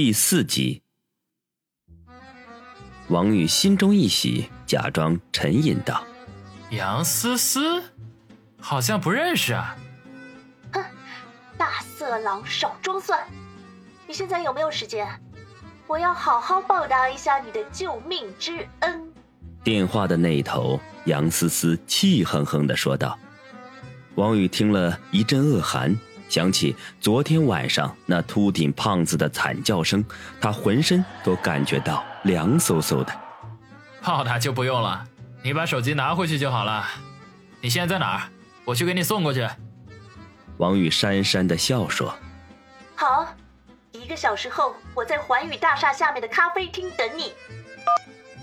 第四集，王宇心中一喜，假装沉吟道：“杨思思，好像不认识啊。”哼，大色狼少装蒜！你现在有没有时间？我要好好报答一下你的救命之恩。电话的那一头，杨思思气哼哼的说道。王宇听了一阵恶寒。想起昨天晚上那秃顶胖子的惨叫声，他浑身都感觉到凉飕飕的。报答就不用了，你把手机拿回去就好了。你现在在哪儿？我去给你送过去。王宇讪讪的笑说：“好，一个小时后我在环宇大厦下面的咖啡厅等你。”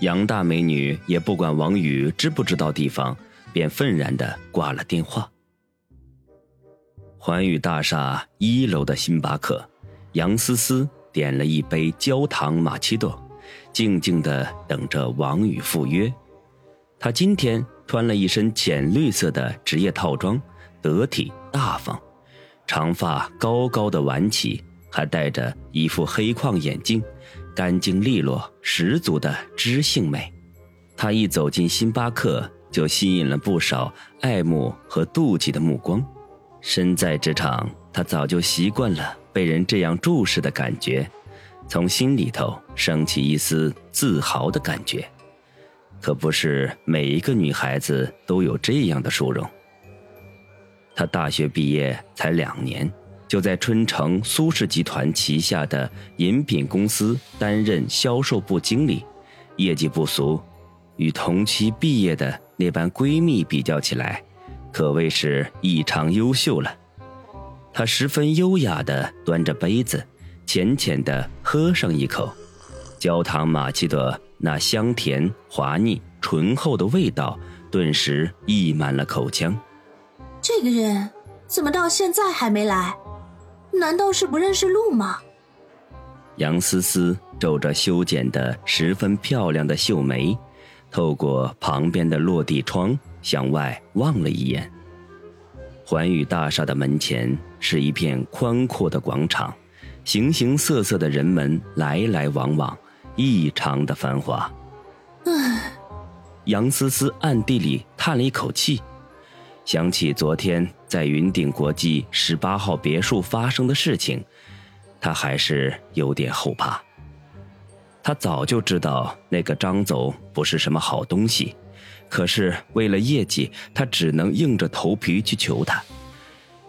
杨大美女也不管王宇知不知道地方，便愤然的挂了电话。环宇大厦一楼的星巴克，杨思思点了一杯焦糖玛奇朵，静静的等着王宇赴约。她今天穿了一身浅绿色的职业套装，得体大方，长发高高的挽起，还戴着一副黑框眼镜，干净利落，十足的知性美。她一走进星巴克，就吸引了不少爱慕和妒忌的目光。身在职场，他早就习惯了被人这样注视的感觉，从心里头升起一丝自豪的感觉。可不是每一个女孩子都有这样的殊荣。他大学毕业才两年，就在春城苏氏集团旗下的饮品公司担任销售部经理，业绩不俗，与同期毕业的那班闺蜜比较起来。可谓是异常优秀了。他十分优雅地端着杯子，浅浅地喝上一口，焦糖玛奇朵那香甜、滑腻、醇厚的味道顿时溢满了口腔。这个人怎么到现在还没来？难道是不认识路吗？杨思思皱着修剪的十分漂亮的秀眉，透过旁边的落地窗。向外望了一眼，环宇大厦的门前是一片宽阔的广场，形形色色的人们来来往往，异常的繁华。唉，杨思思暗地里叹了一口气，想起昨天在云顶国际十八号别墅发生的事情，她还是有点后怕。她早就知道那个张总不是什么好东西。可是为了业绩，他只能硬着头皮去求他。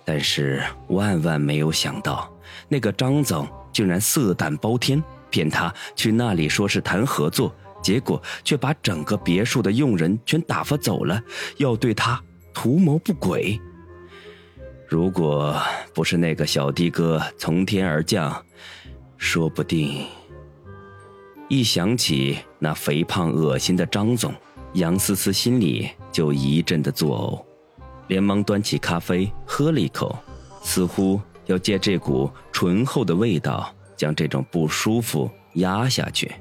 但是万万没有想到，那个张总竟然色胆包天，骗他去那里说是谈合作，结果却把整个别墅的佣人全打发走了，要对他图谋不轨。如果不是那个小的哥从天而降，说不定……一想起那肥胖恶心的张总。杨思思心里就一阵的作呕，连忙端起咖啡喝了一口，似乎要借这股醇厚的味道将这种不舒服压下去。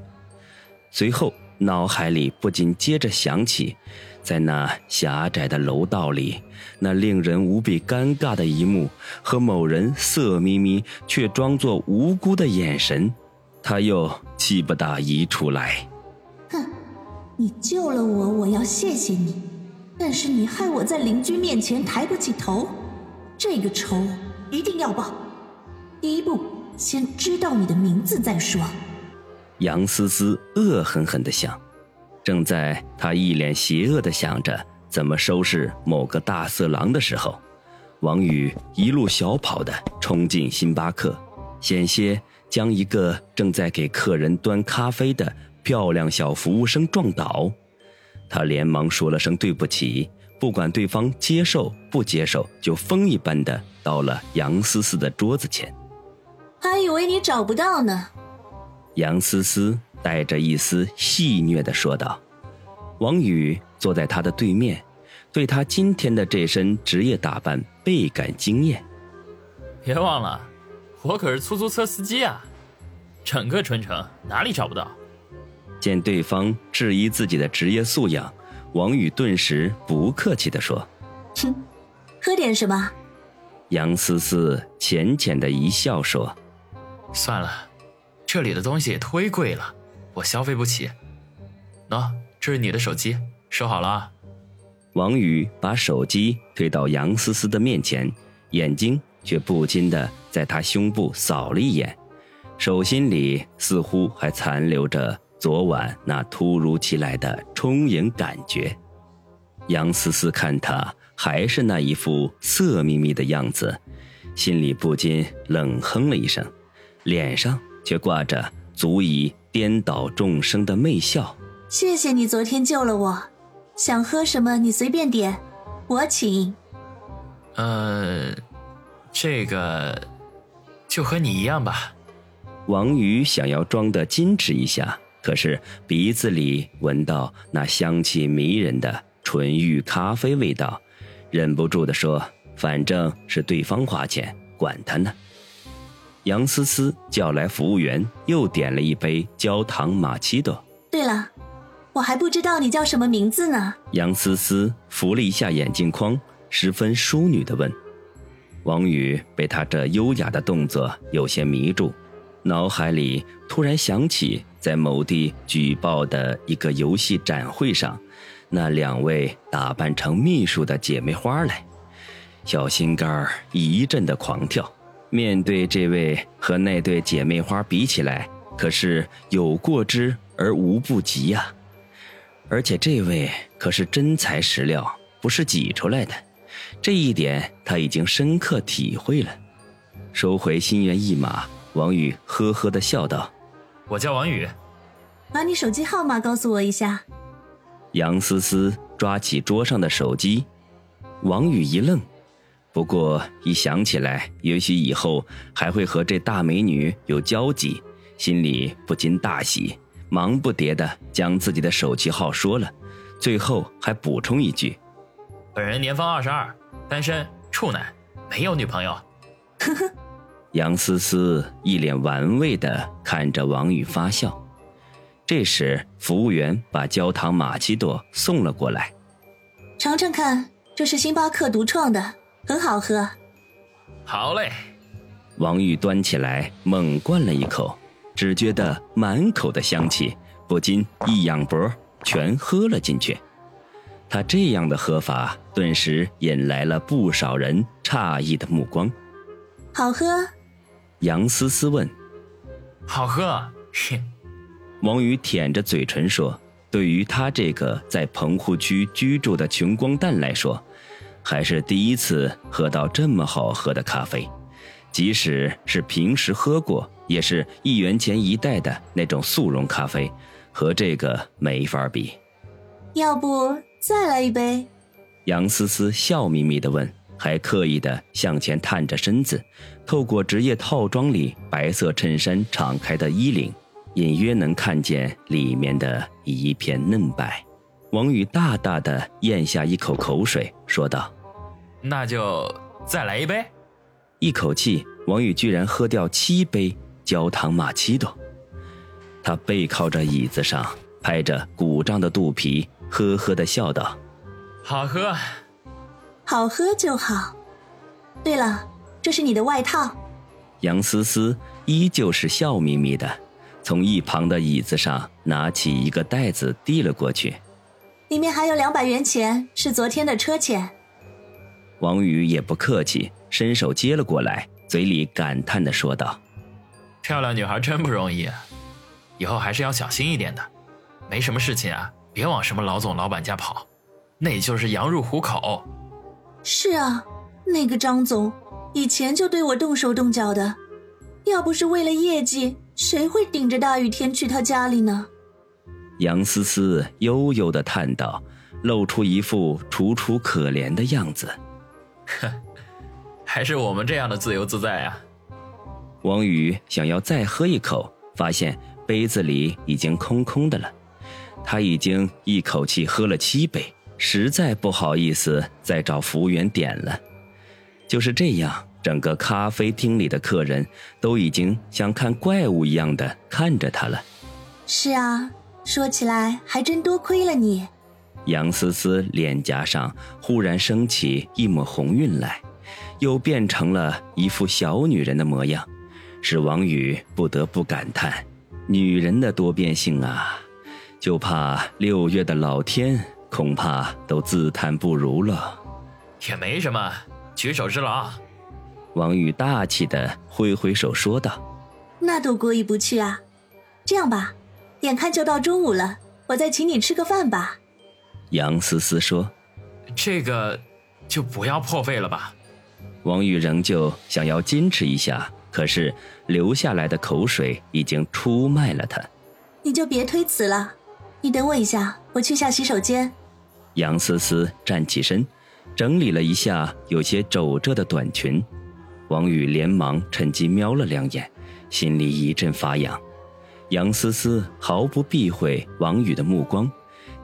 随后，脑海里不禁接着想起，在那狭窄的楼道里，那令人无比尴尬的一幕和某人色眯眯却装作无辜的眼神，他又气不打一处来。你救了我，我要谢谢你。但是你害我在邻居面前抬不起头，这个仇一定要报。第一步，先知道你的名字再说。杨思思恶狠狠地想。正在他一脸邪恶地想着怎么收拾某个大色狼的时候，王宇一路小跑地冲进星巴克，险些将一个正在给客人端咖啡的。漂亮小服务生撞倒，他连忙说了声对不起，不管对方接受不接受，就风一般的到了杨思思的桌子前。还以为你找不到呢。杨思思带着一丝戏谑的说道。王宇坐在他的对面，对他今天的这身职业打扮倍感惊艳。别忘了，我可是出租车司机啊，整个春城哪里找不到？见对方质疑自己的职业素养，王宇顿时不客气地说：“哼，喝点什么？”杨思思浅浅的一笑说：“算了，这里的东西也忒贵了，我消费不起。喏，这是你的手机，收好了啊。王宇把手机推到杨思思的面前，眼睛却不禁的在她胸部扫了一眼，手心里似乎还残留着昨晚那突如其来的充盈感觉。杨思思看他还是那一副色眯眯的样子，心里不禁冷哼了一声，脸上却挂着足以颠倒众生的媚笑。谢谢你昨天救了我，想喝什么你随便点，我请。呃，这个就和你一样吧。王宇想要装的矜持一下，可是鼻子里闻到那香气迷人的纯欲咖啡味道，忍不住的说：“反正是对方花钱，管他呢。”杨思思叫来服务员，又点了一杯焦糖玛奇朵。对了。我还不知道你叫什么名字呢。杨思思扶了一下眼镜框，十分淑女的问。王宇被她这优雅的动作有些迷住，脑海里突然想起在某地举报的一个游戏展会上，那两位打扮成秘书的姐妹花来，小心肝一阵的狂跳。面对这位和那对姐妹花比起来，可是有过之而无不及呀。而且这位可是真材实料，不是挤出来的，这一点他已经深刻体会了。收回心猿意马，王宇呵呵的笑道：“我叫王宇，把你手机号码告诉我一下。”杨思思抓起桌上的手机，王宇一愣，不过一想起来，也许以后还会和这大美女有交集，心里不禁大喜。忙不迭的将自己的手机号说了，最后还补充一句：“本人年方二十二，单身，处男，没有女朋友。”呵呵，杨思思一脸玩味地看着王宇发笑。这时，服务员把焦糖玛奇朵送了过来，尝尝看，这是星巴克独创的，很好喝。好嘞，王宇端起来猛灌了一口。只觉得满口的香气，不禁一仰脖，全喝了进去。他这样的喝法，顿时引来了不少人诧异的目光。好喝？杨思思问。好喝。王宇舔着嘴唇说：“对于他这个在棚户区居住的穷光蛋来说，还是第一次喝到这么好喝的咖啡。”即使是平时喝过，也是一元钱一袋的那种速溶咖啡，和这个没法比。要不再来一杯？杨思思笑眯眯的问，还刻意的向前探着身子，透过职业套装里白色衬衫敞开的衣领，隐约能看见里面的一片嫩白。王宇大大的咽下一口口水，说道：“那就再来一杯。”一口气，王宇居然喝掉七杯焦糖玛奇朵。他背靠着椅子上，拍着鼓胀的肚皮，呵呵的笑道：“好喝，好喝就好。对了，这是你的外套。”杨思思依旧是笑眯眯的，从一旁的椅子上拿起一个袋子递了过去，里面还有两百元钱，是昨天的车钱。王宇也不客气。伸手接了过来，嘴里感叹的说道：“漂亮女孩真不容易，以后还是要小心一点的。没什么事情啊，别往什么老总、老板家跑，那就是羊入虎口。”是啊，那个张总以前就对我动手动脚的，要不是为了业绩，谁会顶着大雨天去他家里呢？杨思思悠悠的叹道，露出一副楚楚可怜的样子。哼。还是我们这样的自由自在啊！王宇想要再喝一口，发现杯子里已经空空的了。他已经一口气喝了七杯，实在不好意思再找服务员点了。就是这样，整个咖啡厅里的客人都已经像看怪物一样的看着他了。是啊，说起来还真多亏了你。杨思思脸颊上忽然升起一抹红晕来。又变成了一副小女人的模样，使王宇不得不感叹：女人的多变性啊！就怕六月的老天恐怕都自叹不如了。也没什么，举手之劳。王宇大气的挥挥手说道：“那多过意不去啊！这样吧，眼看就到中午了，我再请你吃个饭吧。”杨思思说：“这个，就不要破费了吧。”王宇仍旧想要矜持一下，可是流下来的口水已经出卖了他。你就别推辞了，你等我一下，我去下洗手间。杨思思站起身，整理了一下有些皱褶的短裙。王宇连忙趁机瞄了两眼，心里一阵发痒。杨思思毫不避讳王宇的目光，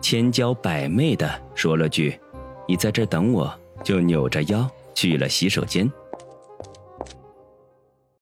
千娇百媚的说了句：“你在这等我。”就扭着腰。去了洗手间。